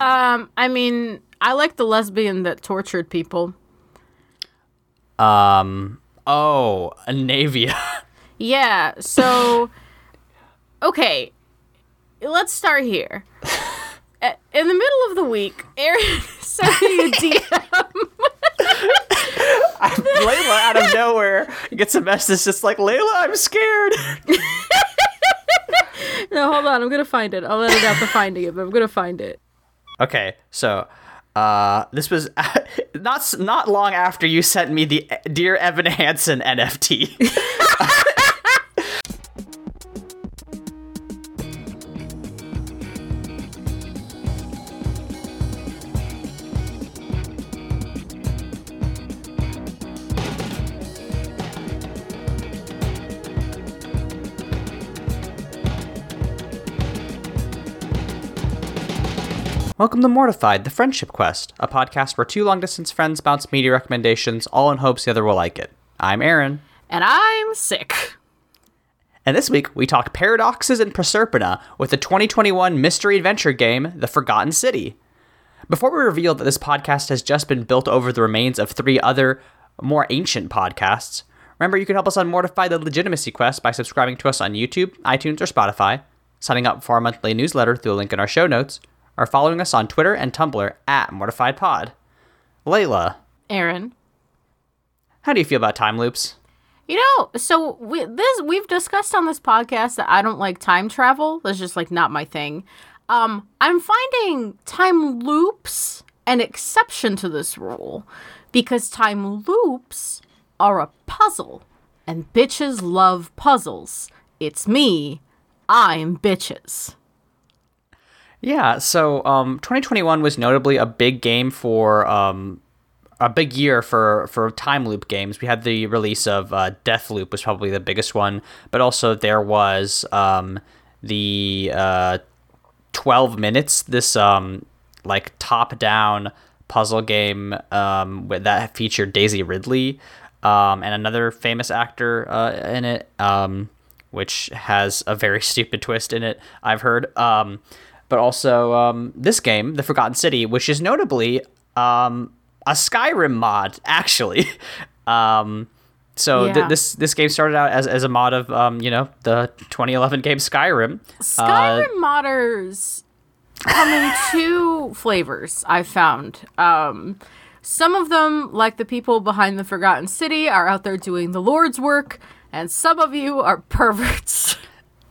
Um, I mean, I like the lesbian that tortured people. Um. Oh, a Naevia. Yeah. So, okay, let's start here. In the middle of the week, Aaron sent me a DM. Layla out of nowhere gets a message just like Layla, I'm scared. no, hold on. I'm gonna find it. I'll edit out the finding it, but I'm gonna find it. Okay, so uh, this was not not long after you sent me the Dear Evan Hansen NFT. Welcome to Mortified, the Friendship Quest, a podcast where two long distance friends bounce media recommendations, all in hopes the other will like it. I'm Aaron, And I'm sick. and this week we talk paradoxes and Proserpina with the 2021 mystery adventure game, The Forgotten City. Before we reveal that this podcast has just been built over the remains of three other, more ancient podcasts, remember you can help us on Mortify the Legitimacy Quest by subscribing to us on YouTube, iTunes, or Spotify, signing up for our monthly newsletter through a link in our show notes, or following us on Twitter and Tumblr at MortifiedPod. Layla, Aaron. how do you feel about time loops? You know, so we this we've discussed on this podcast that I don't like time travel. That's just like not my thing. Um, I'm finding time loops an exception to this rule because time loops are a puzzle, and bitches love puzzles. It's me. I'm bitches. Yeah, so um, 2021 was notably a big game for um, a big year for for time loop games. We had the release of uh, Deathloop was probably the biggest one, but also there was um, the uh, 12 minutes. This um, like top down puzzle game um, that featured Daisy Ridley um, and another famous actor uh, in it, which has a very stupid twist in it. I've heard. But also um, this game, The Forgotten City, which is notably um, a Skyrim mod, actually. um, so th- this this game started out as, as a mod of um, you know the 2011 game Skyrim. Uh, Skyrim modders come in two flavors. I've found. Um, some of them, like the people behind the Forgotten City, are out there doing the Lord's work, and some of you are perverts.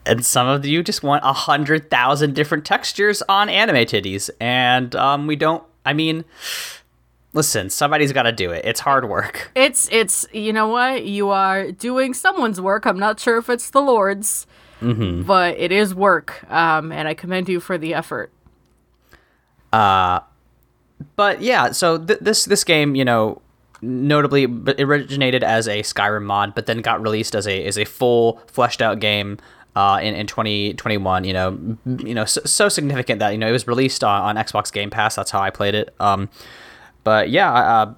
And some of you just want a hundred thousand different textures on anime titties, and um, we don't. I mean, listen, somebody's got to do it. It's hard work. It's it's you know what you are doing someone's work. I'm not sure if it's the Lord's, but it is work. Um, and I commend you for the effort. but yeah, so th- this this game, you know, notably originated as a Skyrim mod, but then got released as a as a full fleshed out game uh, in in 2021. You know, you know, so, so significant that you know it was released on, on Xbox Game Pass. That's how I played it. Um, but yeah, uh,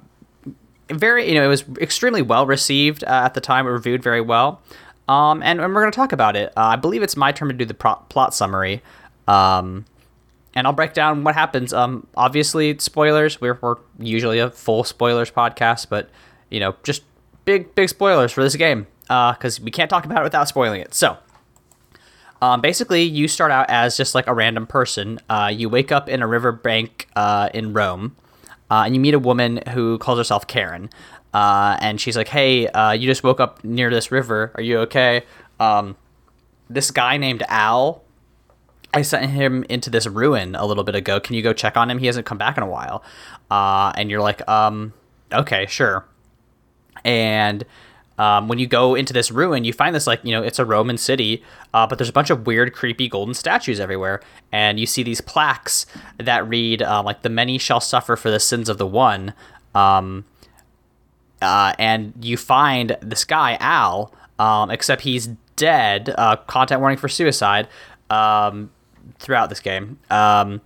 very you know it was extremely well received uh, at the time. It reviewed very well. Um, and, and we're going to talk about it. Uh, I believe it's my turn to do the pro- plot summary. Um, and I'll break down what happens. Um, obviously, spoilers. We're, we're usually a full spoilers podcast, but you know, just big big spoilers for this game because we can't talk about it without spoiling it. So, um, basically, you start out as just like a random person. Uh, you wake up in a riverbank uh, in Rome, uh, and you meet a woman who calls herself Karen. Uh, and she's like, "Hey, uh, you just woke up near this river. Are you okay?" Um, this guy named Al I sent him into this ruin a little bit ago. Can you go check on him? He hasn't come back in a while. Uh, and you're like, um, okay, sure. And um, when you go into this ruin, you find this like you know it's a Roman city, uh, but there's a bunch of weird, creepy golden statues everywhere, and you see these plaques that read uh, like the many shall suffer for the sins of the one. Um, uh, and you find this guy Al, um, except he's dead. Uh, content warning for suicide. Um, throughout this game, um,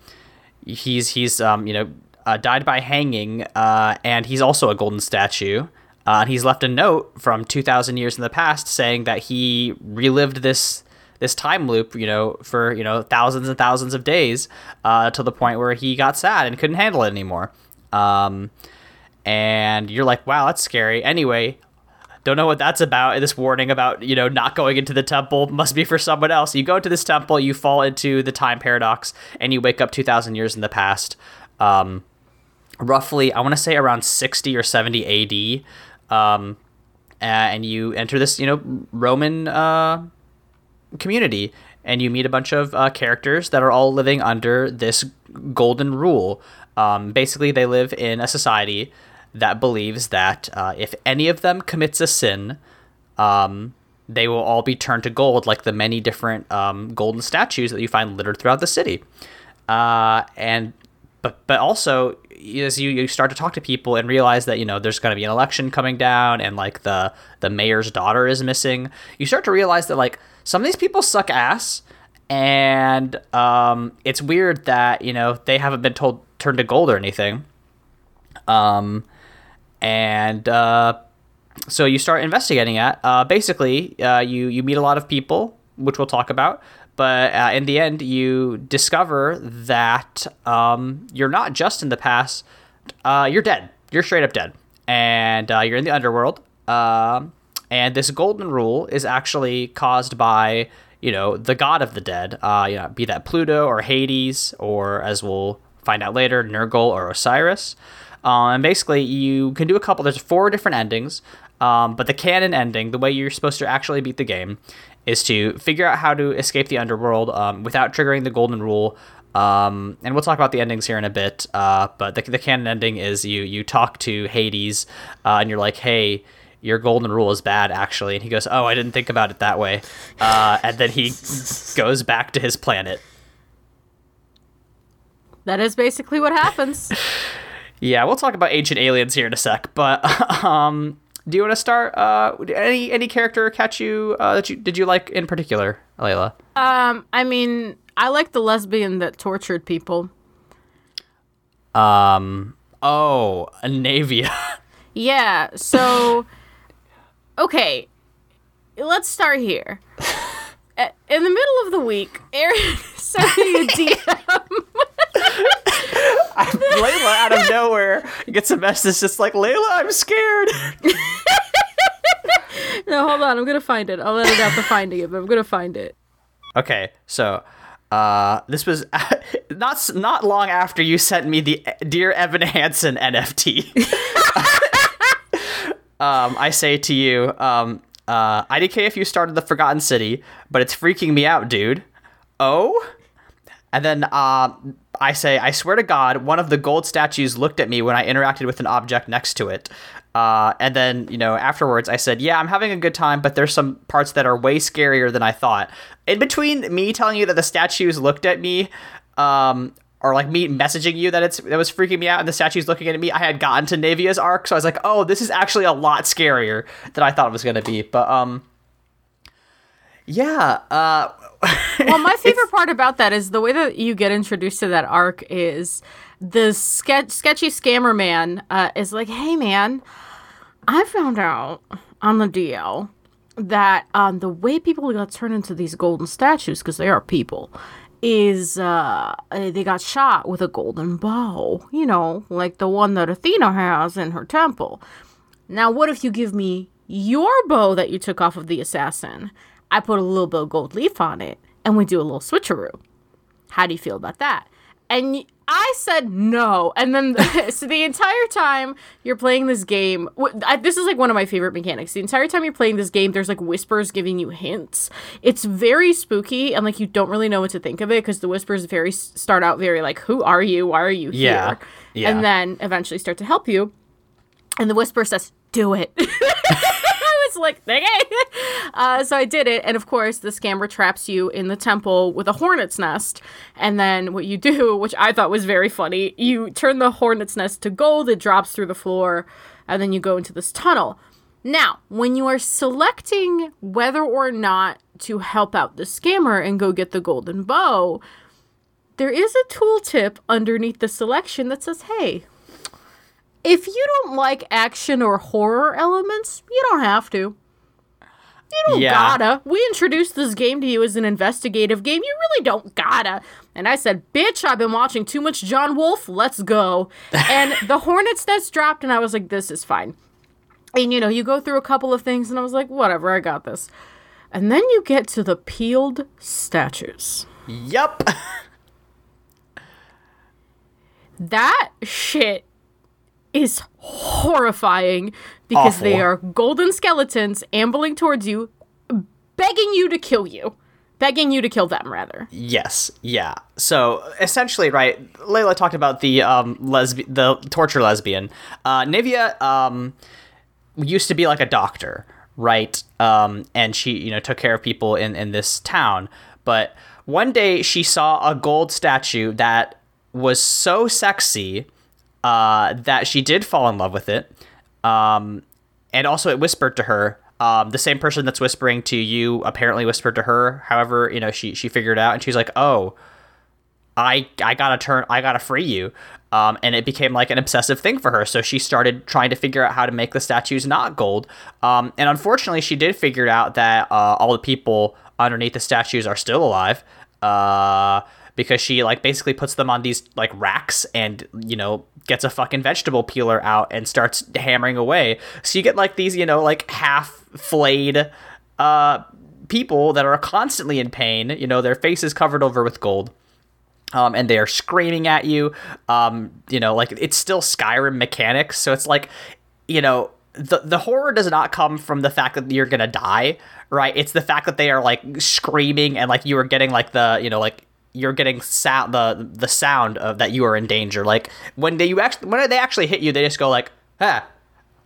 he's he's um, you know uh, died by hanging, uh, and he's also a golden statue. Uh, and he's left a note from 2,000 years in the past saying that he relived this this time loop, you know, for you know thousands and thousands of days, uh, to the point where he got sad and couldn't handle it anymore. Um, and you're like, wow, that's scary. Anyway, don't know what that's about. This warning about, you know, not going into the temple must be for someone else. You go to this temple, you fall into the time paradox, and you wake up 2,000 years in the past. Um, roughly, I want to say around 60 or 70 AD. Um, and you enter this, you know, Roman uh, community, and you meet a bunch of uh, characters that are all living under this golden rule. Um, basically, they live in a society that believes that uh, if any of them commits a sin, um, they will all be turned to gold, like the many different um, golden statues that you find littered throughout the city. Uh, and but but also as you, you start to talk to people and realize that you know there's going to be an election coming down and like the the mayor's daughter is missing, you start to realize that like some of these people suck ass, and um, it's weird that you know they haven't been told turned to gold or anything. Um, and uh, so you start investigating it. Uh, basically, uh, you you meet a lot of people, which we'll talk about. But uh, in the end, you discover that um, you're not just in the past. Uh, you're dead. You're straight up dead, and uh, you're in the underworld. Um, and this golden rule is actually caused by you know the god of the dead. you know, be that Pluto or Hades, or as we'll find out later, Nergal or Osiris. Uh, and basically, you can do a couple. There's four different endings, um, but the canon ending, the way you're supposed to actually beat the game, is to figure out how to escape the underworld um, without triggering the golden rule. Um, and we'll talk about the endings here in a bit. Uh, but the, the canon ending is you you talk to Hades, uh, and you're like, hey your golden rule is bad actually and he goes oh i didn't think about it that way uh, and then he goes back to his planet that is basically what happens Yeah, we'll talk about ancient aliens here in a sec. But um, do you want to start? Uh, any any character catch you uh, that you did you like in particular, Layla? Um, I mean, I like the lesbian that tortured people. Um. Oh, Naevia. yeah. So, okay, let's start here. In the middle of the week, Aaron sent me a DM. Layla out of nowhere gets a message just like Layla, I'm scared. no, hold on, I'm gonna find it. I'll let it out the finding it, but I'm gonna find it. Okay, so uh, this was not not long after you sent me the Dear Evan Hansen NFT. um, I say to you, um, uh, IDK if you started the Forgotten City, but it's freaking me out, dude. Oh? And then uh, I say, I swear to God, one of the gold statues looked at me when I interacted with an object next to it. Uh, and then, you know, afterwards, I said, Yeah, I'm having a good time, but there's some parts that are way scarier than I thought. In between me telling you that the statues looked at me, um, or like me messaging you that it's that was freaking me out and the statues looking at me, I had gotten to Naevia's arc, so I was like, oh, this is actually a lot scarier than I thought it was gonna be. But um yeah, uh well, my favorite part about that is the way that you get introduced to that arc is the sketch, sketchy scammer man uh, is like, "Hey, man, I found out on the DL that um, the way people got turned into these golden statues, because they are people, is uh, they got shot with a golden bow. You know, like the one that Athena has in her temple. Now, what if you give me your bow that you took off of the assassin?" I put a little bit of gold leaf on it and we do a little switcheroo. How do you feel about that? And I said no. And then, so the entire time you're playing this game, I, this is like one of my favorite mechanics. The entire time you're playing this game, there's like whispers giving you hints. It's very spooky and like you don't really know what to think of it because the whispers very start out very like, who are you? Why are you here? Yeah. yeah. And then eventually start to help you. And the whisper says, do it. like, okay. Uh, so I did it. And of course, the scammer traps you in the temple with a hornet's nest. And then what you do, which I thought was very funny, you turn the hornet's nest to gold, it drops through the floor, and then you go into this tunnel. Now, when you are selecting whether or not to help out the scammer and go get the golden bow, there is a tooltip underneath the selection that says, hey, if you don't like action or horror elements, you don't have to. You don't Yeah. gotta. We introduced this game to you as an investigative game. You really don't gotta. And I said, bitch, I've been watching too much John Wolfe. Let's go. And the Hornets Nest dropped, and I was like, this is fine. And you know, you go through a couple of things, and I was like, whatever, I got this. And then you get to the peeled statues. Yup. That shit is horrifying because they are golden skeletons ambling towards you, begging you to kill you. Begging you to kill them, rather. Yes, yeah. So essentially, right? Layla talked about the um lesbi- the torture lesbian. Uh, Naevia um used to be like a doctor, right? Um, and she you know took care of people in in this town. But one day she saw a gold statue that was so sexy uh, that she did fall in love with it. Um, and also it whispered to her um, the same person that's whispering to you apparently whispered to her however you know she she figured out and she's like oh i i gotta turn i gotta free you. Um, and it became like an obsessive thing for her. So she started trying to figure out how to make the statues not gold. Um, and unfortunately she did figure out that uh, all the people underneath the statues are still alive uh, because she like basically puts them on these like racks and you know gets a fucking vegetable peeler out and starts hammering away. So you get like these you know like half flayed uh people that are constantly in pain. You know their faces covered over with gold. Um, and they are screaming at you. Um, you know, like it's still Skyrim mechanics, so it's like, you know, the the horror does not come from the fact that you're gonna die, right? It's the fact that they are like screaming and like you are getting like the you know like you're getting sound the the sound of that you are in danger. Like when they you actually when they actually hit you, they just go like ah.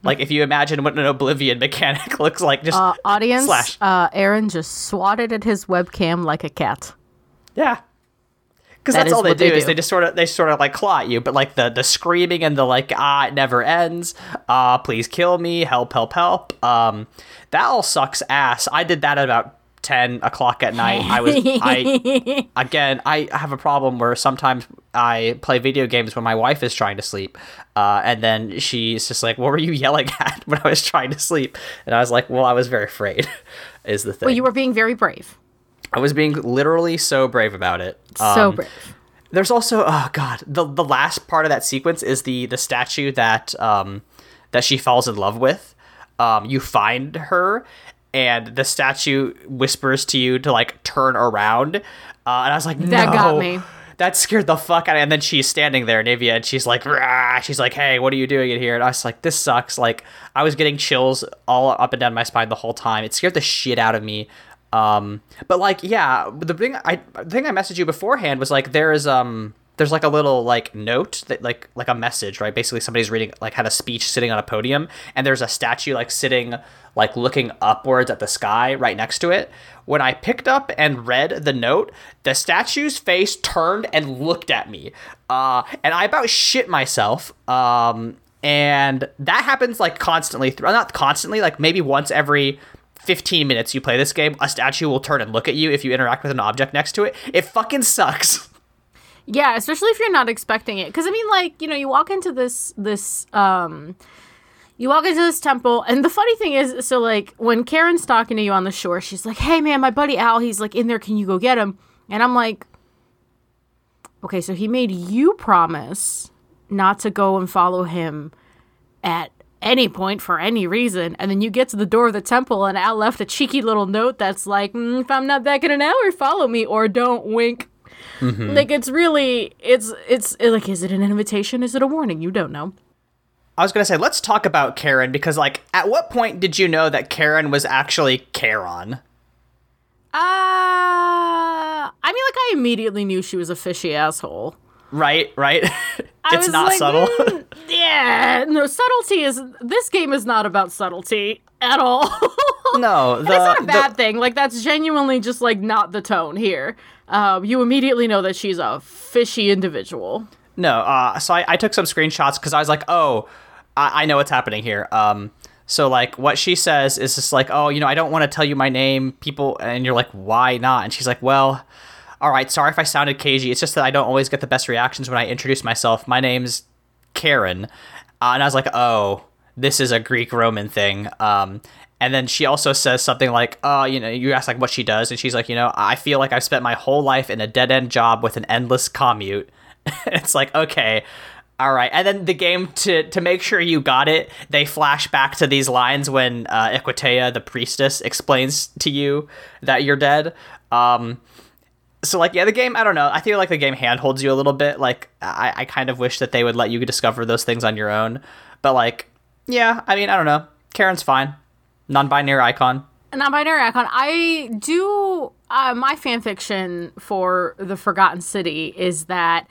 Like if you imagine what an oblivion mechanic looks like, just Uh, audience, slash. uh, Aaron just swatted at his webcam like a cat. Yeah. Because That that's all they do, they is they just sort of they sort of like claw at you, but like the the screaming and the like ah it never ends. Ah please kill me, help help help. Um, that all sucks ass. I did that at about ten o'clock at night. I was I again I have a problem where sometimes I play video games when my wife is trying to sleep, uh, and then she's just like, "What were you yelling at when I was trying to sleep?" And I was like, "Well, I was very afraid." Is the thing. Well, you were being very brave. I was being literally so brave about it. so Um, brave. there's also oh god, the the last part of that sequence is the the statue that um that she falls in love with. Um, you find her, and the statue whispers to you to like turn around. Uh, and I was like, no. That got me. That scared the fuck out of me. And then she's standing there, Naevia, and she's like, Rah! she's like, hey, what are you doing in here? And I was like, this sucks. Like, I was getting chills all up and down my spine the whole time. It scared the shit out of me. Um, but like, yeah, the thing I the thing I messaged you beforehand was like, there is um, there's like a little like note that like like a message, right? Basically, somebody's reading like had a speech sitting on a podium, and there's a statue like sitting like looking upwards at the sky right next to it. When I picked up and read the note, the statue's face turned and looked at me, uh, and I about shit myself. Um, and that happens like constantly through not constantly like maybe once every 15 minutes you play this game a statue will turn and look at you if you interact with an object next to it it fucking sucks Yeah, especially if you're not expecting it. Because I mean, like you know, you walk into this this um, you walk into this temple, and the funny thing is, so like when Karen's talking to you on the shore, she's like, "Hey man, my buddy Al, he's like in there. Can you go get him?" And I'm like, "Okay, so he made you promise not to go and follow him at." Any point for any reason, and then you get to the door of the temple, and Al left a cheeky little note that's like, mm, "If I'm not back in an hour, follow me or don't." Wink. Like it's really it's it's like is it an invitation? Is it a warning? You don't know. i was gonna say let's talk about karen because like at what point did you know that karen was actually Charon? Uh I mean like I immediately knew she was a fishy asshole. right right it's not like, subtle "Mm, yeah, no subtlety is this game is not about subtlety at all. no the, That's not a the- bad thing. Like that's genuinely just like not the tone here. Um, you immediately know that she's a fishy individual. No, uh, so I, I took some screenshots because I was like, oh, I, I know what's happening here. Um, so like what she says is just like, oh, you know, I don't want to tell you my name, people, and you're like, why not? And she's like, well, all right, sorry if I sounded cagey. It's just that I don't always get the best reactions when I introduce myself. My name's Karen, uh, and I was like, oh, this is a Greek Roman thing. Um, and then she also says something like, "Oh, you know," you ask like what she does, and she's like, "You know, I feel like I've spent my whole life in a dead end job with an endless commute." it's like, okay, all right. And then the game to to make sure you got it, they flash back to these lines when uh, Equitia, the priestess, explains to you that you're dead. Um, so like yeah, the game. I don't know. I feel like the game handholds you a little bit. Like I, I kind of wish that they would let you discover those things on your own. But like, yeah. I mean, I don't know. Charon's fine. Non-binary icon. Non-binary icon. I do. Uh, my fan fiction for the Forgotten City is that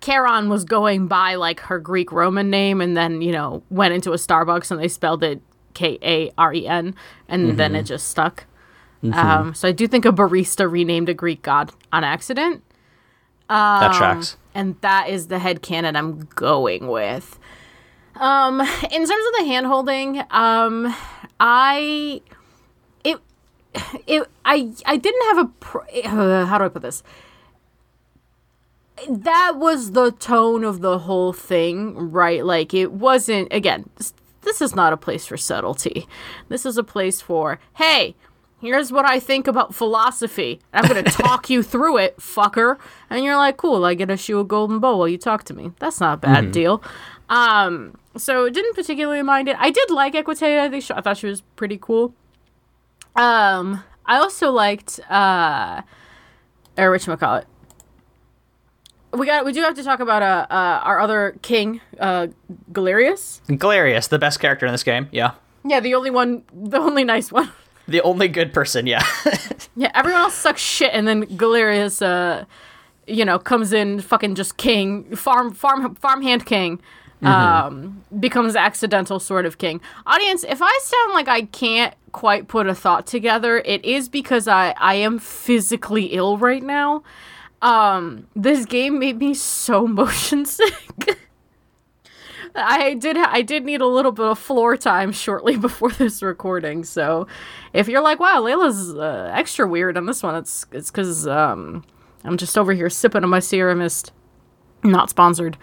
Charon was going by like her Greek Roman name and then, you know, went into a Starbucks and they spelled it K A R E N and mm-hmm. then it just stuck. Mm-hmm. Um, so I do think a barista renamed a Greek god on accident. Um, that tracks. And that is the head canon I'm going with. Um, in terms of the hand holding, um, I it it I I didn't have a pr- uh, how do I put this? that was the tone of the whole thing, right? Like it wasn't again, this, this is not a place for subtlety. This is a place for, hey, here's what I think about philosophy. I'm going to talk you through it, fucker. And you're like, cool, I get a shoe a golden bow while you talk to me. That's not a bad mm-hmm. deal. Um, so didn't particularly mind it. I did like Equitia. I think she, I thought she was pretty cool. Um, I also liked uh, or whatchamacallit, we got we do have to talk about uh, uh our other king, uh Galerius. Galerius, the best character in this game. Yeah. Yeah, the only one, the only nice one. The only good person. Yeah. yeah, everyone else sucks shit, and then Galerius, uh, you know, comes in, fucking just king, farm farm farmhand king. Mm-hmm. Um, becomes accidental sort of king. Audience, if I sound like I can't quite put a thought together, it is because I I am physically ill right now. Um, this game made me so motion sick. I did I did need a little bit of floor time shortly before this recording. So, if you're like, "Wow, Layla's uh, extra weird on this one," it's it's because um, I'm just over here sipping on my Sierra Mist, not sponsored,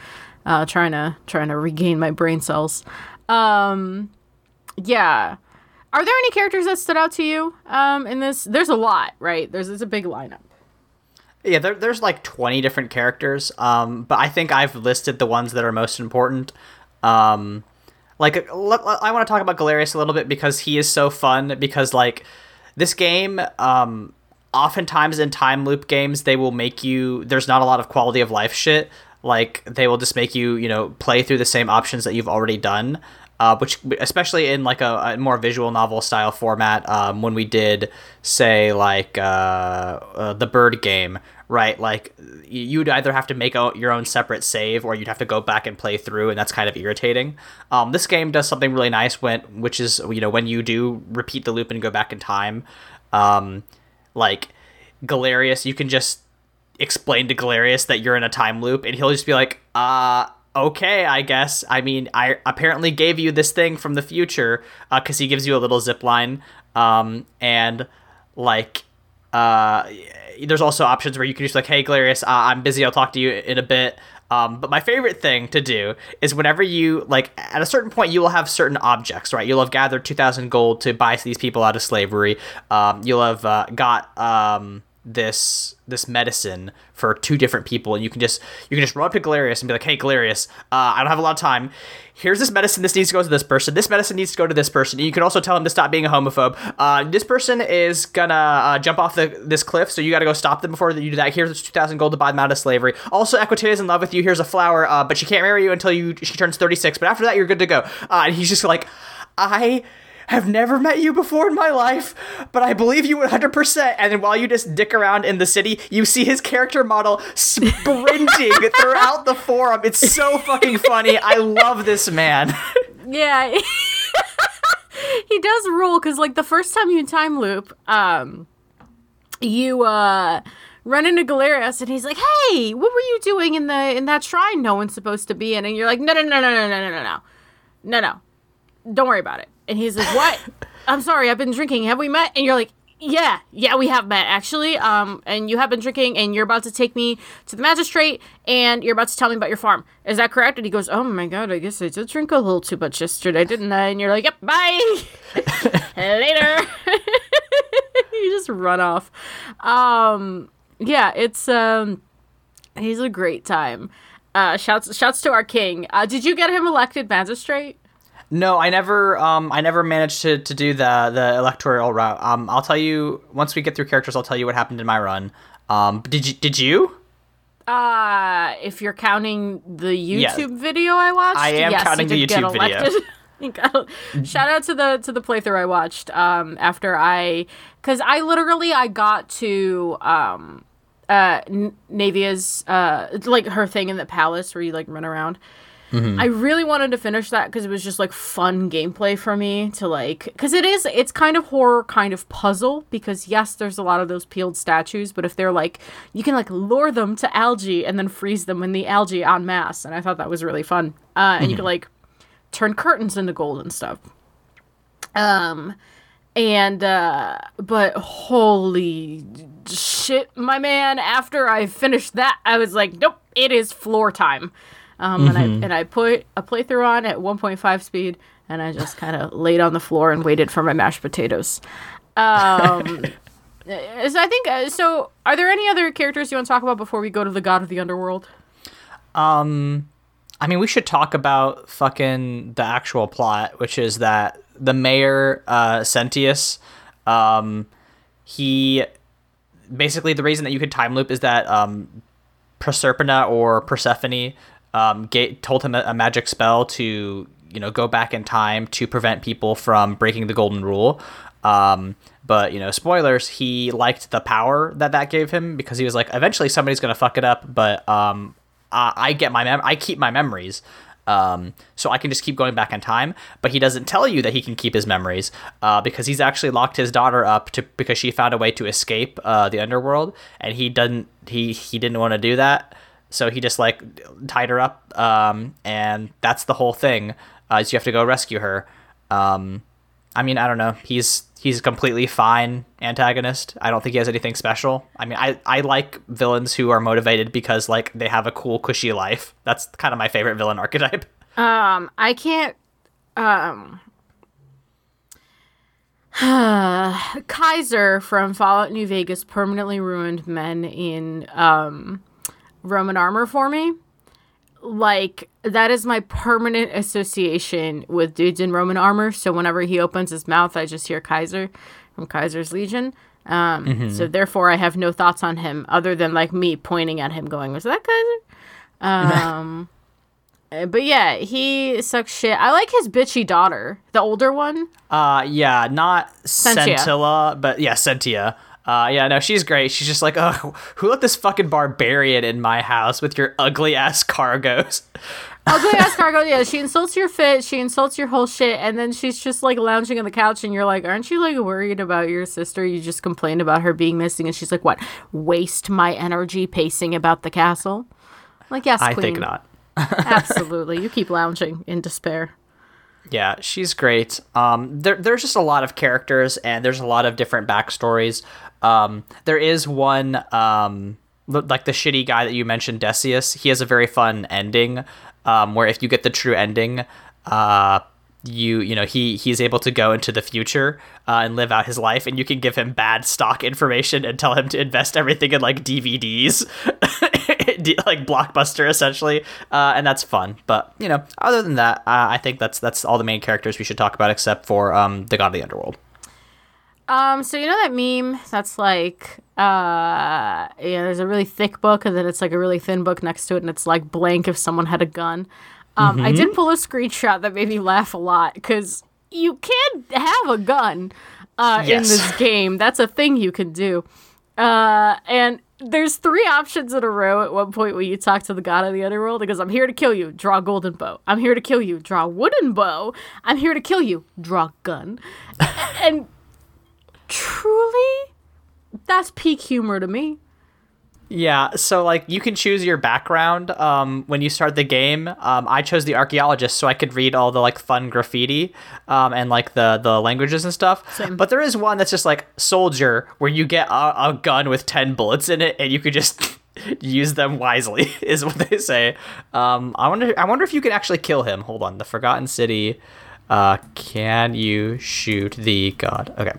uh, trying to trying to regain my brain cells. Um, yeah. Are there any characters that stood out to you um, in this? There's a lot, right? There's it's a big lineup. Yeah, there, there's like 20 different characters, um, but I think I've listed the ones that are most important. Um, like, I want to talk about Galerius a little bit because he is so fun. Because like this game, um, oftentimes in time loop games, they will make you. There's not a lot of quality of life shit. Like they will just make you, you know, play through the same options that you've already done uh, which especially in like a, a, more visual novel style format um, when we did say like uh, uh, the bird game right? Like you'd either have to make a, your own separate save or you'd have to go back and play through and that's kind of irritating. Um, this game does something really nice when which is you know when you do repeat the loop and go back in time um, like galerius you can just explain to galerius that you're in a time loop and he'll just be like uh okay, I guess. I mean, I apparently gave you this thing from the future because uh, he gives you a little zip line. Um, and like, uh, there's also options where you can just like, hey, Galerius, uh, I'm busy. I'll talk to you in a bit. Um, but my favorite thing to do is whenever you like at a certain point you will have certain objects, right? You'll have gathered two thousand gold to buy these people out of slavery. Um, you'll have uh, got um, this this medicine for two different people and you can just you can just run up to Galerius and be like hey Galerius uh, I don't have a lot of time. Here's this medicine. This needs to go to this person. This medicine needs to go to this person. And you can also tell him to stop being a homophobe. Uh, this person is gonna uh, jump off the this cliff so you gotta go stop them before you do that here's 2000 gold to buy them out of slavery. Also Equitia is in love with you. Here's a flower uh, but she can't marry you until you she turns 36 but after that you're good to go. Uh, and he's just like I have never met you before in my life, but I believe you 100%. And then while you just dick around in the city, you see his character model sprinting throughout the forum. It's so fucking funny. I love this man. Yeah. he does rule because, like, the first time you time loop, um, you, uh, run into Galerius and he's like, "Hey, what were you doing in the in that shrine no one's supposed to be in?" And you're like, "No, no, no, no, no, no, no, no, no, no, no. Don't worry about it." And he's like, "What? I'm sorry, I've been drinking. Have we met?" And you're like, Yeah, yeah, we have met actually. Um, and you have been drinking, and you're about to take me to the magistrate, and you're about to tell me about your farm. Is that correct? And he goes, "Oh my god, I guess I did drink a little too much yesterday, didn't I?" And you're like, "Yep, bye, later." you just run off. Um, yeah, it's um, he's a great time. Uh, shouts shouts to our king. Uh, did you get him elected magistrate? No, I never. Um, I never managed to, to do the the electoral route. Um, I'll tell you once we get through characters. I'll tell you what happened in my run. Um, did you? Did you? Uh, if you're counting the YouTube yeah. video I watched, I am yes, counting the YouTube video. Shout out to the to the playthrough I watched. Um, after I, because I literally I got to um, uh, Naevia's uh, like her thing in the palace where you like run around Mm-hmm. I really wanted to finish that because it was just like fun gameplay for me to like because it is it's kind of horror kind of puzzle because yes there's a lot of those peeled statues but if they're like you can like lure them to algae and then freeze them in the algae en masse and I thought that was really fun uh, and mm-hmm. you could like turn curtains into gold and stuff um and uh but holy shit my man after I finished that I was like nope it is floor time um, mm-hmm. and I mm-hmm. and I put a playthrough on at 1.5 speed, and I just kind of laid on the floor and waited for my mashed potatoes. Um, so I think uh, so. Are there any other characters you want to talk about before we go to the god of the underworld? Um, I mean, we should talk about fucking the actual plot, which is that the mayor, uh, Sentius, um, he basically the reason that you could time loop is that um, Proserpina or Persephone um, get, told him a, a, magic spell to you know go back in time to prevent people from breaking the golden rule. Um, but you know, spoilers. He liked the power that that gave him because he was like, eventually somebody's gonna fuck it up, but um, I, I get my mem- I keep my memories. Um, so I can just keep going back in time. But he doesn't tell you that he can keep his memories uh, because he's actually locked his daughter up to because she found a way to escape uh, the underworld, and he doesn't he he didn't want to do that. So he just like tied her up, um, and that's the whole thing. Uh, is you have to go rescue her. Um, I mean, I don't know. He's he's a completely fine antagonist. I don't think he has anything special. I mean, I I like villains who are motivated because like they have a cool, cushy life. That's kind of my favorite villain archetype. Um, I can't. Um, Caesar from Fallout New Vegas permanently ruined men in um Roman armor for me. Like that is my permanent association with dudes in Roman armor. So whenever he opens his mouth, I just hear Caesar from Caesar's Legion. Um, mm-hmm. So therefore, I have no thoughts on him other than like me pointing at him, going, "Was that Caesar?" Um, eh, but yeah, he sucks shit. I like his bitchy daughter, the older one. Uh, yeah, not Sentia. Scintilla, but yeah, Sentia. Uh, yeah, no, she's great. She's just like, oh, who let this fucking barbarian in my house with your ugly ass cargoes? ugly ass cargo. Yeah, she insults your fit. She insults your whole shit, and then she's just like lounging on the couch, and you're like, aren't you like worried about your sister? You just complained about her being missing, and she's like, what? Waste my energy pacing about the castle? like, yes, I queen. think not. Absolutely, you keep lounging in despair. Yeah, she's great. Um, there, there's just a lot of characters, and there's a lot of different backstories. Um, there is one, um, like the shitty guy that you mentioned, Decius. He has a very fun ending, um, where if you get the true ending, uh, you you know he he's able to go into the future uh, and live out his life and you can give him bad stock information and tell him to invest everything in like dvds like blockbuster essentially uh, and that's fun but you know other than that uh, i think that's that's all the main characters we should talk about except for um, the god of the underworld um, so you know that meme that's like, uh, yeah, there's a really thick book and then it's like a really thin book next to it, and it's like blank if someone had a gun. Um, mm-hmm. I did pull a screenshot that made me laugh a lot because you can have a gun uh, yes. in this game. That's a thing you can do. Uh, and there's three options in a row at one point when you talk to the god of the underworld. Because I'm here to kill you, draw golden bow. I'm here to kill you, draw wooden bow. I'm here to kill you, draw gun. and truly, that's peak humor to me. Yeah, so like you can choose your background um, when you start the game. Um, I chose the archaeologist so I could read all the like fun graffiti um, and like the the languages and stuff. Same. But there is one that's just like soldier where you get a, a gun with ten bullets in it and you could just use them wisely is what they say. Um, I wonder I wonder if you can actually kill him. Hold on, the Forgotten City. Uh, can you shoot the god? Okay.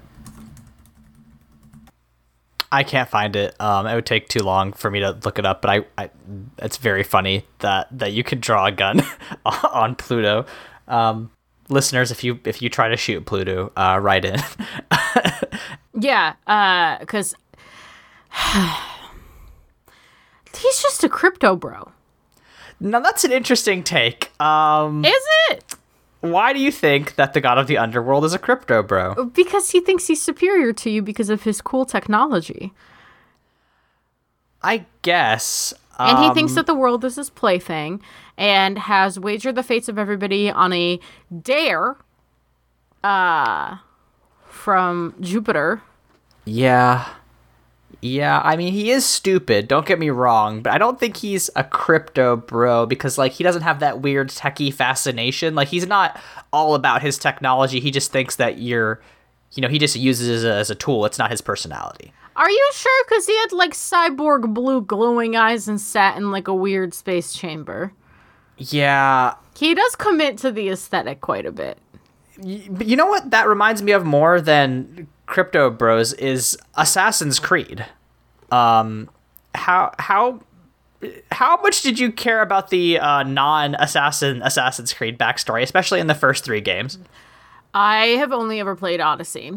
I can't find it. Um, it would take too long for me to look it up, but I, I it's very funny that that you can draw a gun on Pluto. Um, listeners, if you if you try to shoot Pluto, uh, write in. Yeah, uh, because he's just a crypto bro. now that's an interesting take. Um, Is it? Why do you think that the god of the underworld is a crypto bro? Because he thinks he's superior to you because of his cool technology. I guess. And he um, thinks that the world is his plaything and has wagered the fates of everybody on a dare uh from Jupiter. Yeah. Yeah, I mean he is stupid, don't get me wrong, but I don't think he's a crypto bro because like he doesn't have that weird techie fascination. Like he's not all about his technology. He just thinks that you're you know, he just uses it as a, as a tool. It's not his personality. Are you sure? Because he had like cyborg blue glowing eyes and sat in like a weird space chamber. Yeah. He does commit to the aesthetic quite a bit. But you know what that reminds me of more than crypto bros is Assassin's Creed. Um how how how much did you care about the uh, non-assassin Assassin's Creed backstory, especially in the first three games? I have only ever played Odyssey.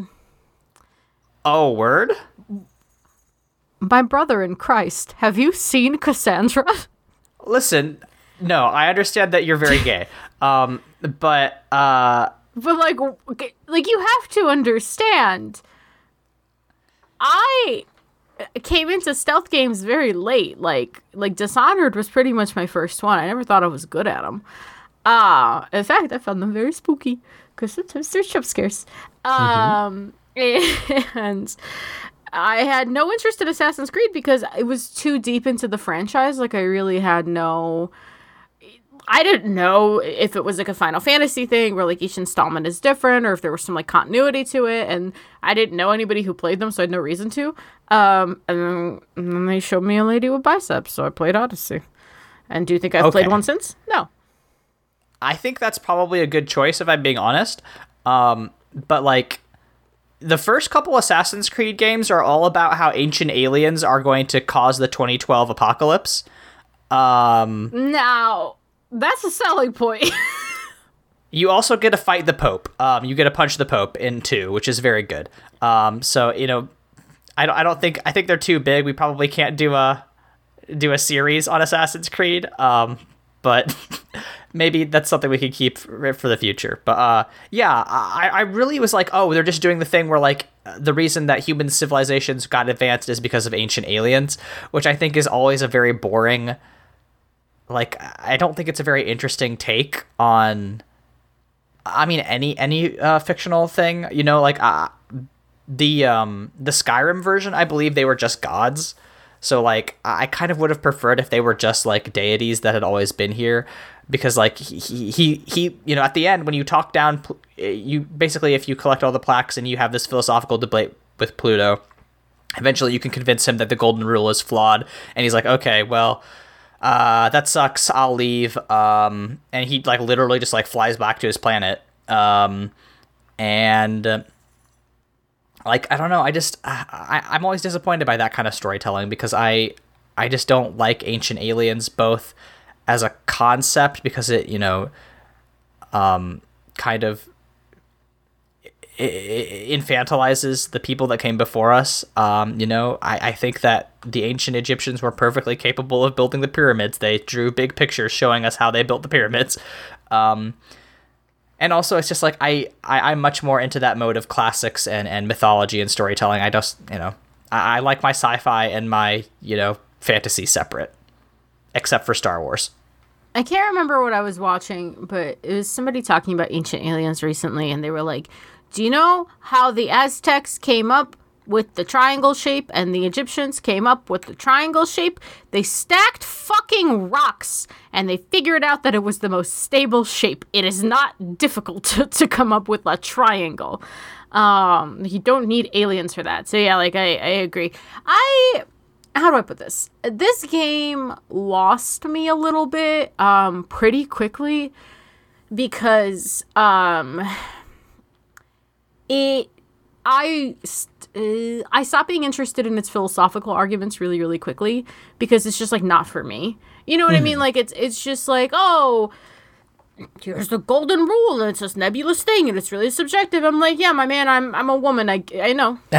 Oh, word? My brother in Christ, have you seen Kassandra? Listen, no, I understand that you're very gay. um, but uh, But like, like you have to understand. I came into stealth games very late. Like, like Dishonored was pretty much my first one. I never thought I was good at them. Uh, in fact, I found them very spooky because sometimes they're jump scares. Um, and I had no interest in Assassin's Creed because it was too deep into the franchise. Like, I really had no. I didn't know if it was like a Final Fantasy thing where like each installment is different or if there was some like continuity to it. And I didn't know anybody who played them, so I had no reason to. Um, and then, and then they showed me a lady with biceps, so I played Odyssey. And do you think I've played one since? No. I think that's probably a good choice if I'm being honest. Um, but like the first couple Assassin's Creed games are all about how ancient aliens are going to cause the 2012 apocalypse. Um, Now, that's a selling point. you also get to fight the Pope. Um, you get to punch the Pope in two, which is very good. Um, so you know, I don't, I don't think I think they're too big. We probably can't do a do a series on Assassin's Creed. Um, but maybe that's something we could keep for, for the future. But uh, yeah, I, I really was like, oh, they're just doing the thing where like the reason that human civilizations got advanced is because of ancient aliens, which I think is always a very boring. Like, I don't think it's a very interesting take on. I mean, any any uh, fictional thing, you know, like uh, the um the Skyrim version, I believe they were just gods. So like I kind of would have preferred if they were just like deities that had always been here because like he he he, he you know at the end when you talk down you basically if you collect all the plaques and you have this philosophical debate with Pluto eventually you can convince him that the golden rule is flawed and he's like okay well uh, that sucks. I'll leave. Um, and he like literally just like flies back to his planet. Um, and uh, like i don't know. I just I, i'm always disappointed by that kind of storytelling because i i just don't like ancient aliens both as a concept because it you know um kind of infantilizes the people that came before us. Um, you know, I, I think that the ancient Egyptians were perfectly capable of building the pyramids. They drew big pictures showing us how they built the pyramids. Um, and also, it's just like I, I I'm much more into that mode of classics and, and mythology and storytelling. I just you know I, I like my sci-fi and my you know fantasy separate, except for Star Wars. I can't remember what I was watching, but it was somebody talking about ancient aliens recently, and they were like, Do you know how the Aztecs came up with the triangle shape and the Egyptians came up with the triangle shape. They stacked fucking rocks and they figured out that it was the most stable shape. It is not difficult to, to come up with a triangle. Um, you don't need aliens for that. So yeah, like I, I agree. I how do I put this? This game lost me a little bit um pretty quickly because um it I uh, I stopped being interested in its philosophical arguments really really quickly because it's just like not for me. You know what mm. I mean? Like it's it's just like, "Oh, here's the golden rule and it's this nebulous thing and it's really subjective." I'm like, "Yeah, my man, I'm I'm a woman. I I know."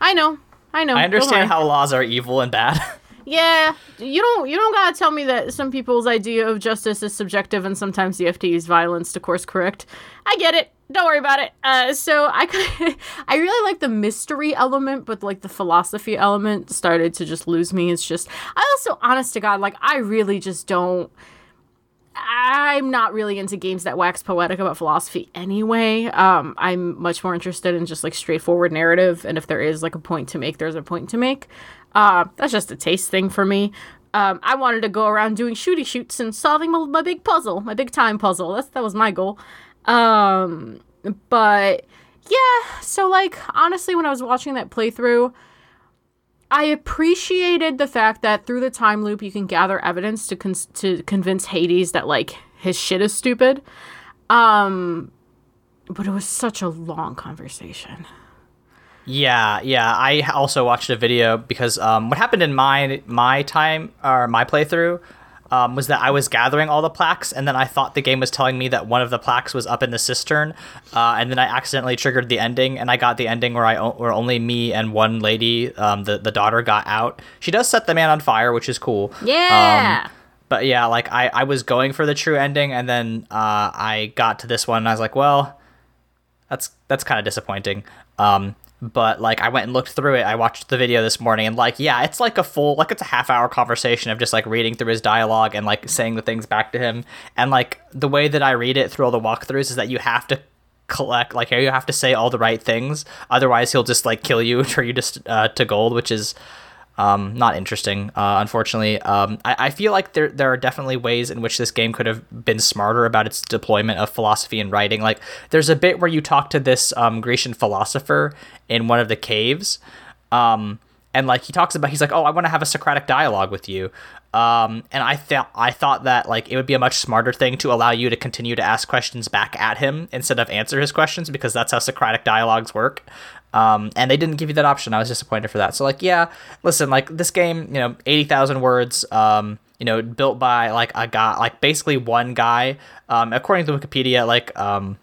I know. I know. I understand how laws are evil and bad. Yeah, you don't you don't gotta tell me that some people's idea of justice is subjective and sometimes you have to use violence to course correct. I get it. Don't worry about it. Uh, so I could, I really like the mystery element, but like the philosophy element started to just lose me. It's just I also, honest to God, like I really just don't. I'm not really into games that wax poetic about philosophy anyway. Um, I'm much more interested in just like straightforward narrative, and if there is like a point to make, there's a point to make. Uh, that's just a taste thing for me. Um, I wanted to go around doing shooty shoots and solving my, my big puzzle, my big time puzzle. That's that was my goal. Um, but yeah, so like honestly, when I was watching that playthrough, I appreciated the fact that through the time loop you can gather evidence to con- to convince Hades that like his shit is stupid. Um, but it was such a long conversation. Yeah, yeah. I also watched a video because um, what happened in my my time or my playthrough um, was that I was gathering all the plaques, and then I thought the game was telling me that one of the plaques was up in the cistern, uh, and then I accidentally triggered the ending, and I got the ending where I where only me and one lady, um, the the daughter, got out. She does set the man on fire, which is cool. Yeah. Um, but yeah, like I, I was going for the true ending, and then uh, I got to this one, and I was like, well, that's that's kind of disappointing. Um, but like I went and looked through it. I watched the video this morning and like yeah, it's like a full like it's a half hour conversation of just like reading through his dialogue and like saying the things back to him. And like the way that I read it through all the walkthroughs is that you have to collect like you have to say all the right things otherwise he'll just like kill you and turn you just uh, to gold which is um, not interesting, uh, unfortunately. Um, I, I feel like there there are definitely ways in which this game could have been smarter about its deployment of philosophy and writing. Like, there's a bit where you talk to this um, Grecian philosopher in one of the caves, um, and like he talks about, he's like, "Oh, I want to have a Socratic dialogue with you," um, and I thought I thought that like it would be a much smarter thing to allow you to continue to ask questions back at him instead of answer his questions because that's how Socratic dialogues work. Um, and they didn't give you that option. I was disappointed for that. So like, yeah, listen, like this game, you know, eighty thousand words. Um, you know, built by like a guy, like basically one guy. Um, according to Wikipedia, like um,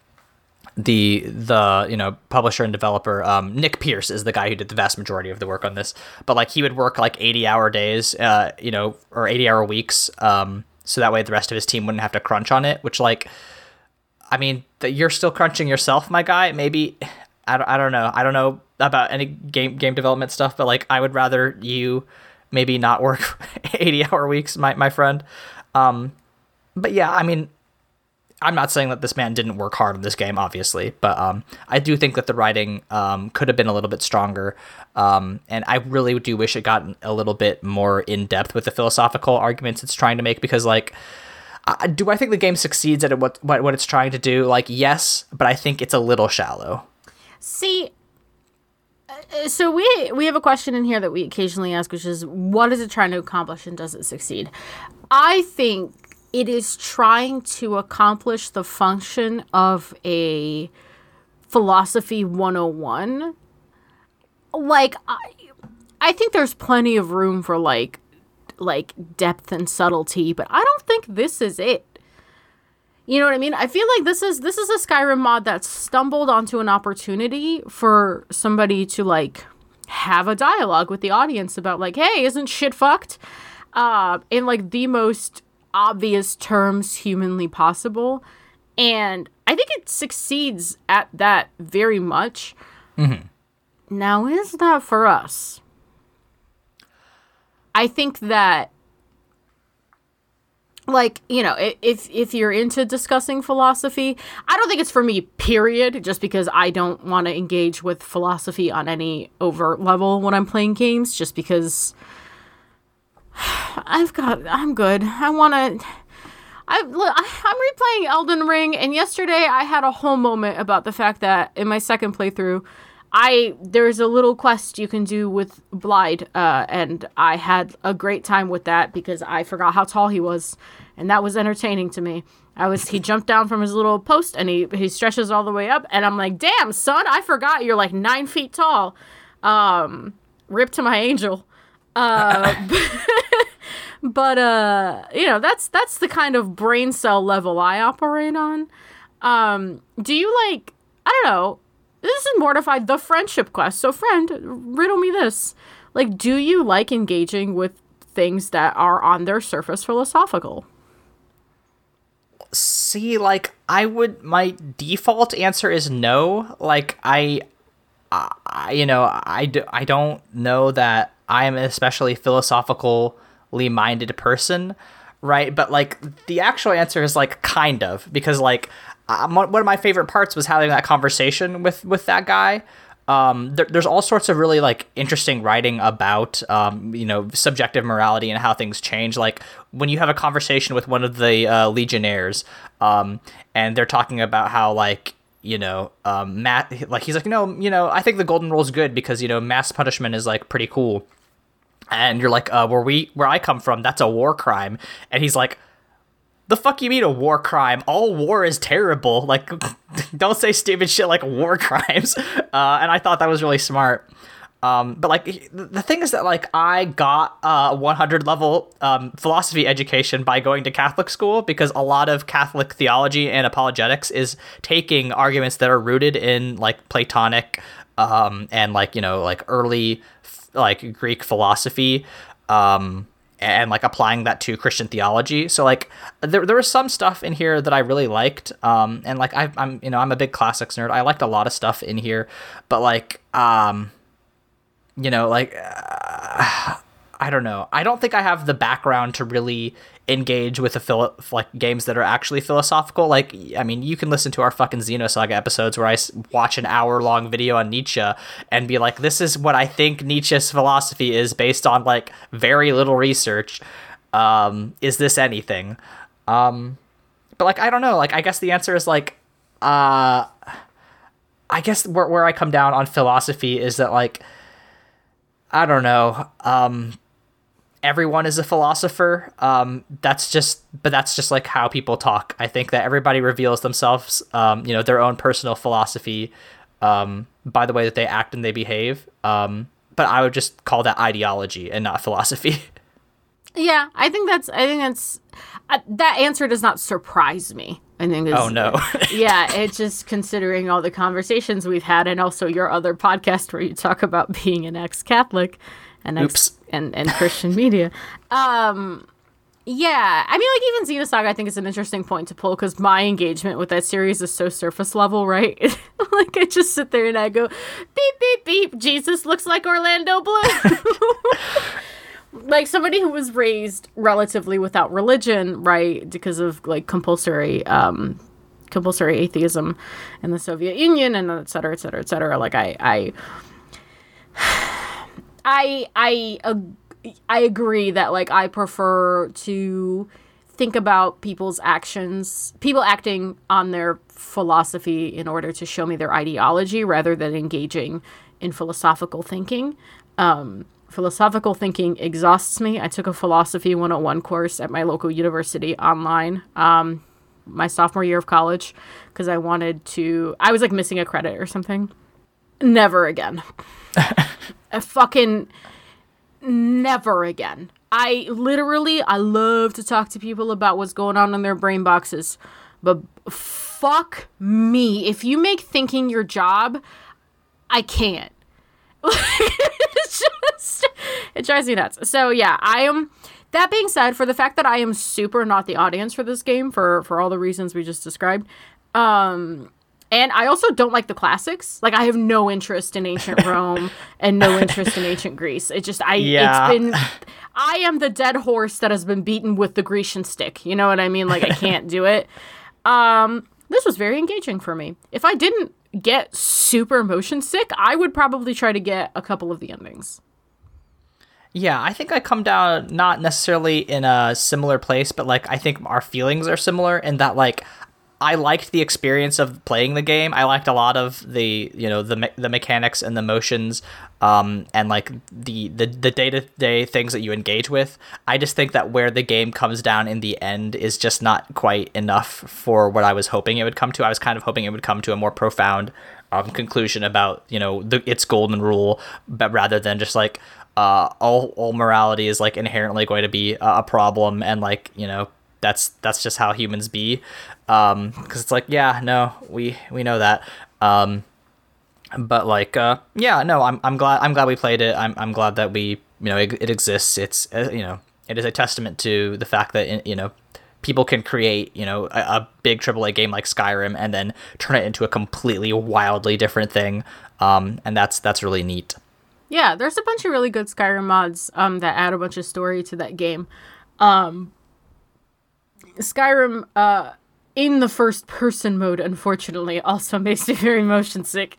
the the you know publisher and developer um, Nick Pearce is the guy who did the vast majority of the work on this. But like he would work like eighty hour days, uh, you know, or eighty hour weeks. Um, so that way the rest of his team wouldn't have to crunch on it. Which like, I mean, that you're still crunching yourself, my guy. Maybe I don't, I don't know. I don't know about any game game development stuff, but like I would rather you maybe not work 80 hour weeks, my my friend. Um, but yeah, I mean, I'm not saying that this man didn't work hard on this game, obviously, but um, I do think that the writing um, could have been a little bit stronger, um, and I really do wish it got a little bit more in depth with the philosophical arguments it's trying to make. Because, like, uh, do I think the game succeeds at what what it's trying to do? Like, yes, but I think it's a little shallow. See, uh, so we we have a question in here that we occasionally ask, which is, what is it trying to accomplish, and does it succeed? I think it is trying to accomplish the function of a philosophy 101 like I, I think there's plenty of room for like like depth and subtlety but i don't think this is it you know what I mean? I feel like this is this is a Skyrim mod that stumbled onto an opportunity for somebody to like have a dialogue with the audience about like, hey, isn't shit fucked? Uh, in like the most obvious terms humanly possible. And I think it succeeds at that very much. Mm-hmm. Now, is that for us? I think that like you know if if you're into discussing philosophy i don't think it's for me period just because i don't want to engage with philosophy on any overt level when i'm playing games just because i've got i'm good. I want to I, I'm replaying Elden Ring, and yesterday I had a whole moment about the fact that in my second playthrough, I there's a little quest you can do with Blaidd, uh, and I had a great time with that because I forgot how tall he was, and that was entertaining to me. I was he jumped down from his little post and he he stretches all the way up, and I'm like, damn son, I forgot you're like nine feet tall. Um, rip to my angel. Uh, but uh you know that's that's the kind of brain cell level i operate on um do you like i don't know this is mortified the friendship quest so friend riddle me this like do you like engaging with things that are on their surface philosophical See, like I would my default answer is no. Like I I you know, I don't know that I am an especially philosophically minded person, right? But like the actual answer is like kind of because like one one of my favorite parts was having that conversation with with that guy. Um, there, there's all sorts of really like interesting writing about um, you know subjective morality and how things change. Like when you have a conversation with one of the uh, legionnaires, um, and they're talking about how like you know um, Matt like he's like no you know I think the golden rule is good because you know mass punishment is like pretty cool and you're like, uh, where we where I come from, that's a war crime. And he's like, the fuck you mean a war crime? All war is terrible. Like, don't say stupid shit like war crimes. Uh, and I thought that was really smart. Um, but like the thing is that like I got a 100 level um, philosophy education by going to Catholic school because a lot of Catholic theology and apologetics is taking arguments that are rooted in like Platonic um, and like you know like early like Greek philosophy um, and like applying that to Christian theology. So like there there was some stuff in here that I really liked, um, and like I, I'm you know I'm a big classics nerd. I liked a lot of stuff in here, but like um, you know like. Uh, I don't know. I don't think I have the background to really engage with the philo- like games that are actually philosophical. Like, I mean, you can listen to our fucking Xenosaga episodes where I watch an hour long video on Nietzsche and be like, "This is what I think Nietzsche's philosophy is based on like very little research. Um, is this anything?" Um, but like, I don't know. Like, I guess the answer is like, uh, I guess where where I come down on philosophy is that like. I don't know. Um, everyone is a philosopher. Um, that's just, but that's just like how people talk. I think that everybody reveals themselves, um, you know, their own personal philosophy, um, by the way that they act and they behave. Um, but I would just call that ideology and not philosophy. yeah i think that's i think that's uh, that answer does not surprise me i think oh no. yeah, it's just considering all the conversations we've had, and also your other podcast where you talk about being an ex-Catholic and ex- Oops. And and Christian media. Um, yeah, I mean, like even Xenosaga, I think is an interesting point to pull because my engagement with that series is so surface level, right? like I just sit there and I go, beep beep beep. Jesus looks like Orlando Bloom. like somebody who was raised relatively without religion, right, because of like compulsory um compulsory atheism in the Soviet Union and et cetera, et cetera, et cetera. Like I I I I ag- I agree that like I prefer to think about people's actions, people acting on their philosophy in order to show me their ideology rather than engaging in philosophical thinking. Um, philosophical thinking exhausts me. I took a philosophy 101 course at my local university online. Um, my sophomore year of college because I wanted to I was like missing a credit or something. Never again. I fucking never again. I literally I love to talk to people about what's going on in their brain boxes. But fuck me. If you make thinking your job, I can't. it's just it drives me nuts. So yeah, I am that being said, for the fact that I am super not the audience for this game for for all the reasons we just described, um And I also don't like the classics. Like I have no interest in ancient Rome and no interest in ancient Greece. It just I Yeah. it's been I am the dead horse that has been beaten with the Grecian stick. You know what I mean? Like I can't do it. Um this was very engaging for me. If I didn't get super motion sick, I would probably try to get a couple of the endings. Yeah, I think I come down not necessarily in a similar place, but like I think our feelings are similar in that like I liked the experience of playing the game. I liked a lot of the you know the me- the mechanics and the motions, um, and like the the the day to day things that you engage with. I just think that where the game comes down in the end is just not quite enough for what I was hoping it would come to. I was kind of hoping it would come to a more profound um, conclusion about you know the its golden rule, but rather than just like uh, all all morality is like inherently going to be a, problem, and like you know that's that's just how humans be. Um, because it's like yeah, no, we we know that. Um, but like uh, yeah, no, I'm I'm glad I'm glad we played it. I'm I'm glad that we you know it, it exists. It's uh, you know it is a testament to the fact that you know people can create you know a, a big AAA game like Skyrim and then turn it into a completely wildly different thing. Um, and that's that's really neat. Yeah, there's a bunch of really good Skyrim mods um, that add a bunch of story to that game. Um, Skyrim, uh, in the first person mode, unfortunately, also makes me very motion sick.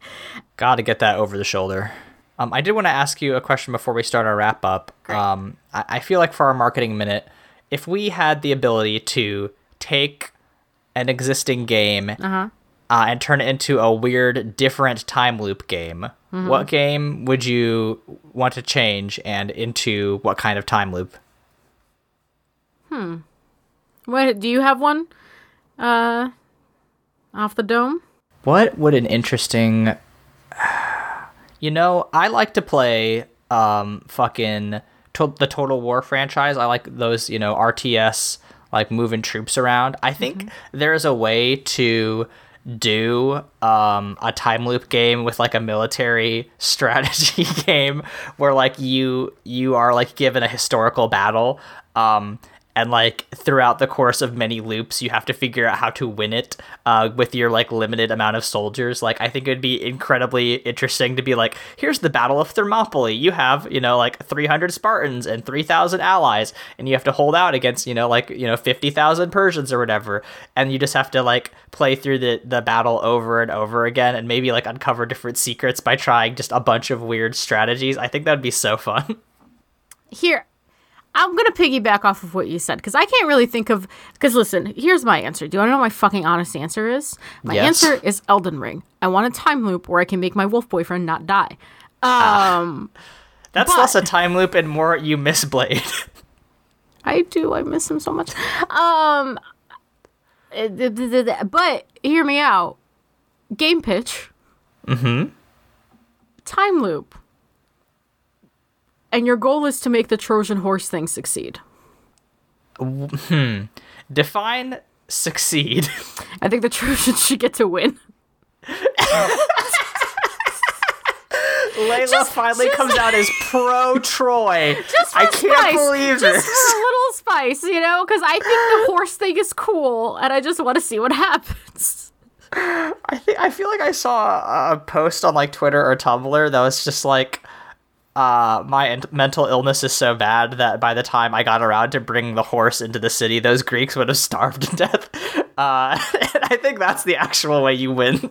Got to get that over the shoulder. Um, I did want to ask you a question before we start our wrap up. Um, I, I feel like for our marketing minute, if we had the ability to take an existing game uh, and turn it into a weird, different time loop game, what game would you want to change and into what kind of time loop? Hmm. What do you have one? Uh, off the dome. What would an interesting. You know, I like to play um fucking to- the Total War franchise. I like those, you know, RTS like moving troops around. I think there's a way to do um a time loop game with like a military strategy game where like you you are like given a historical battle um and like throughout the course of many loops you have to figure out how to win it uh, with your like limited amount of soldiers. Like i think it would be incredibly interesting to be like here's the battle of thermopylae. You have you know like 300 spartans and 3000 allies and you have to hold out against you know like you know 50000 persians or whatever. And you just have to like play through the the battle over and over again and maybe like uncover different secrets by trying just a bunch of weird strategies. I think that would be so fun. Here, I'm gonna piggyback off of what you said because I can't really think of. Because listen, here's my answer. Do you want to know what my fucking honest answer is? My Yes. answer is Elden Ring. I want a time loop where I can make my wolf boyfriend not die. Um, that's But- less a time loop and more you miss Blaidd I do. I miss him so much. Um, eh, but hear me out. Game pitch. Mm-hmm. Time loop. And your goal is to make the Trojan horse thing succeed. Hmm. Define succeed I think the Trojans should get to win. Layla finally comes out as pro Troy. Just for I can't spice. believe just this. for a little spice, you know, because I think the horse thing is cool, and I just want to see what happens. I think I feel like I saw a post on like Twitter or Tumblr that was just like, uh, my en- mental illness is so bad that by the time I got around to bringing the horse into the city, those Greeks would have starved to death. Uh, and I think that's the actual way you win.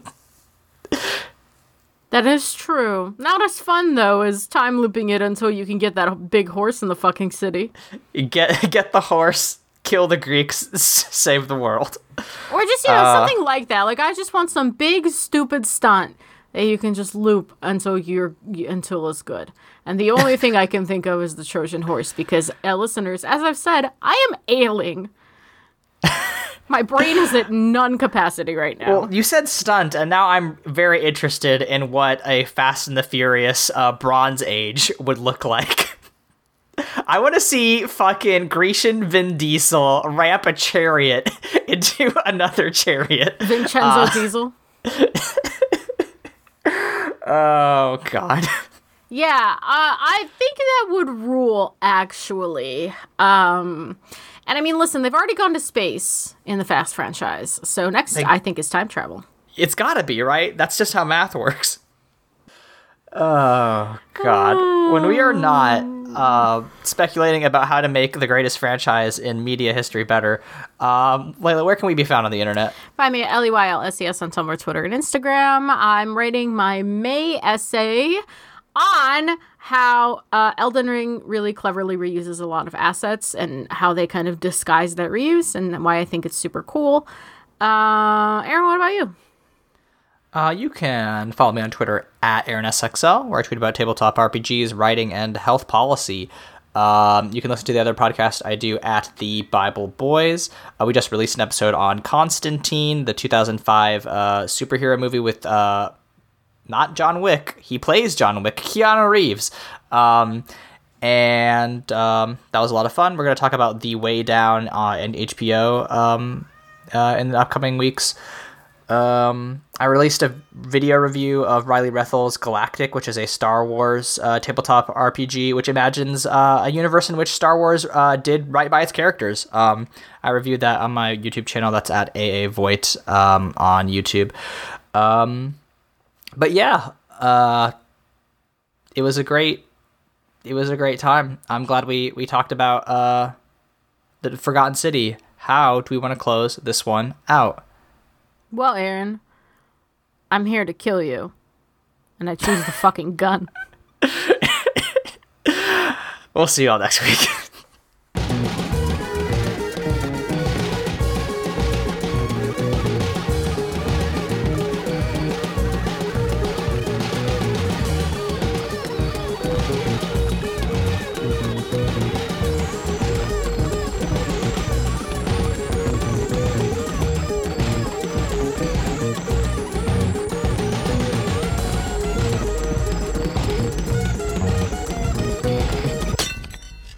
That is true. Not as fun though as time looping it until you can get that big horse in the fucking city, get get the horse, kill the Greeks, s- save the world. or just you know Uh. something like that. Like I just want some big stupid stunt that you can just loop until you're until it's good. And the only thing I can think of is the Trojan horse because uh, listeners, as I've said, I am ailing. My brain is at none capacity right now. Well, you said stunt, and now I'm very interested in what a Fast and the Furious uh, Bronze Age would look like. I want to see fucking Grecian Vin Diesel ramp a chariot into another chariot. Vincenzo uh, Diesel. Oh god. Yeah, uh, I think that would rule actually. Um, and I mean, listen, they've already gone to space in the Fast franchise, so next I think is time travel. It's gotta be, right? That's just how math works. Oh God! When we are not uh, speculating about how to make the greatest franchise in media history better, um, Layla, where can we be found on the internet? Find me at L E Y L S E S on Tumblr, Twitter, and Instagram. I'm writing my May essay on how uh, Elden Ring really cleverly reuses a lot of assets and how they kind of disguise that reuse and why I think it's super cool. Uh, Aaron, what about you? Uh, you can follow me on Twitter at AaronSXL, where I tweet about tabletop RPGs, writing, and health policy. Um, you can listen to the other podcast I do at the Bible Boys. Uh, we just released an episode on Constantine, the 2005 uh, superhero movie with uh, not John Wick. He plays John Wick, Keanu Reeves. Um, and um, that was a lot of fun. We're going to talk about The Way Down uh, and HBO um, uh, in the upcoming weeks. Um, I released a video review of Riley Rethel's Galactic, which is a Star Wars uh, tabletop RPG, which imagines uh, a universe in which Star Wars uh, did right by its characters. Um, I reviewed that on my YouTube channel. That's at AA Voigt um, on YouTube. Um, but yeah, uh, it was a great, it was a great time. I'm glad we we talked about uh, the Forgotten City. How do we want to close this one out? Well, Aaron, I'm here to kill you. And I choose the fucking gun. We'll see you all next week.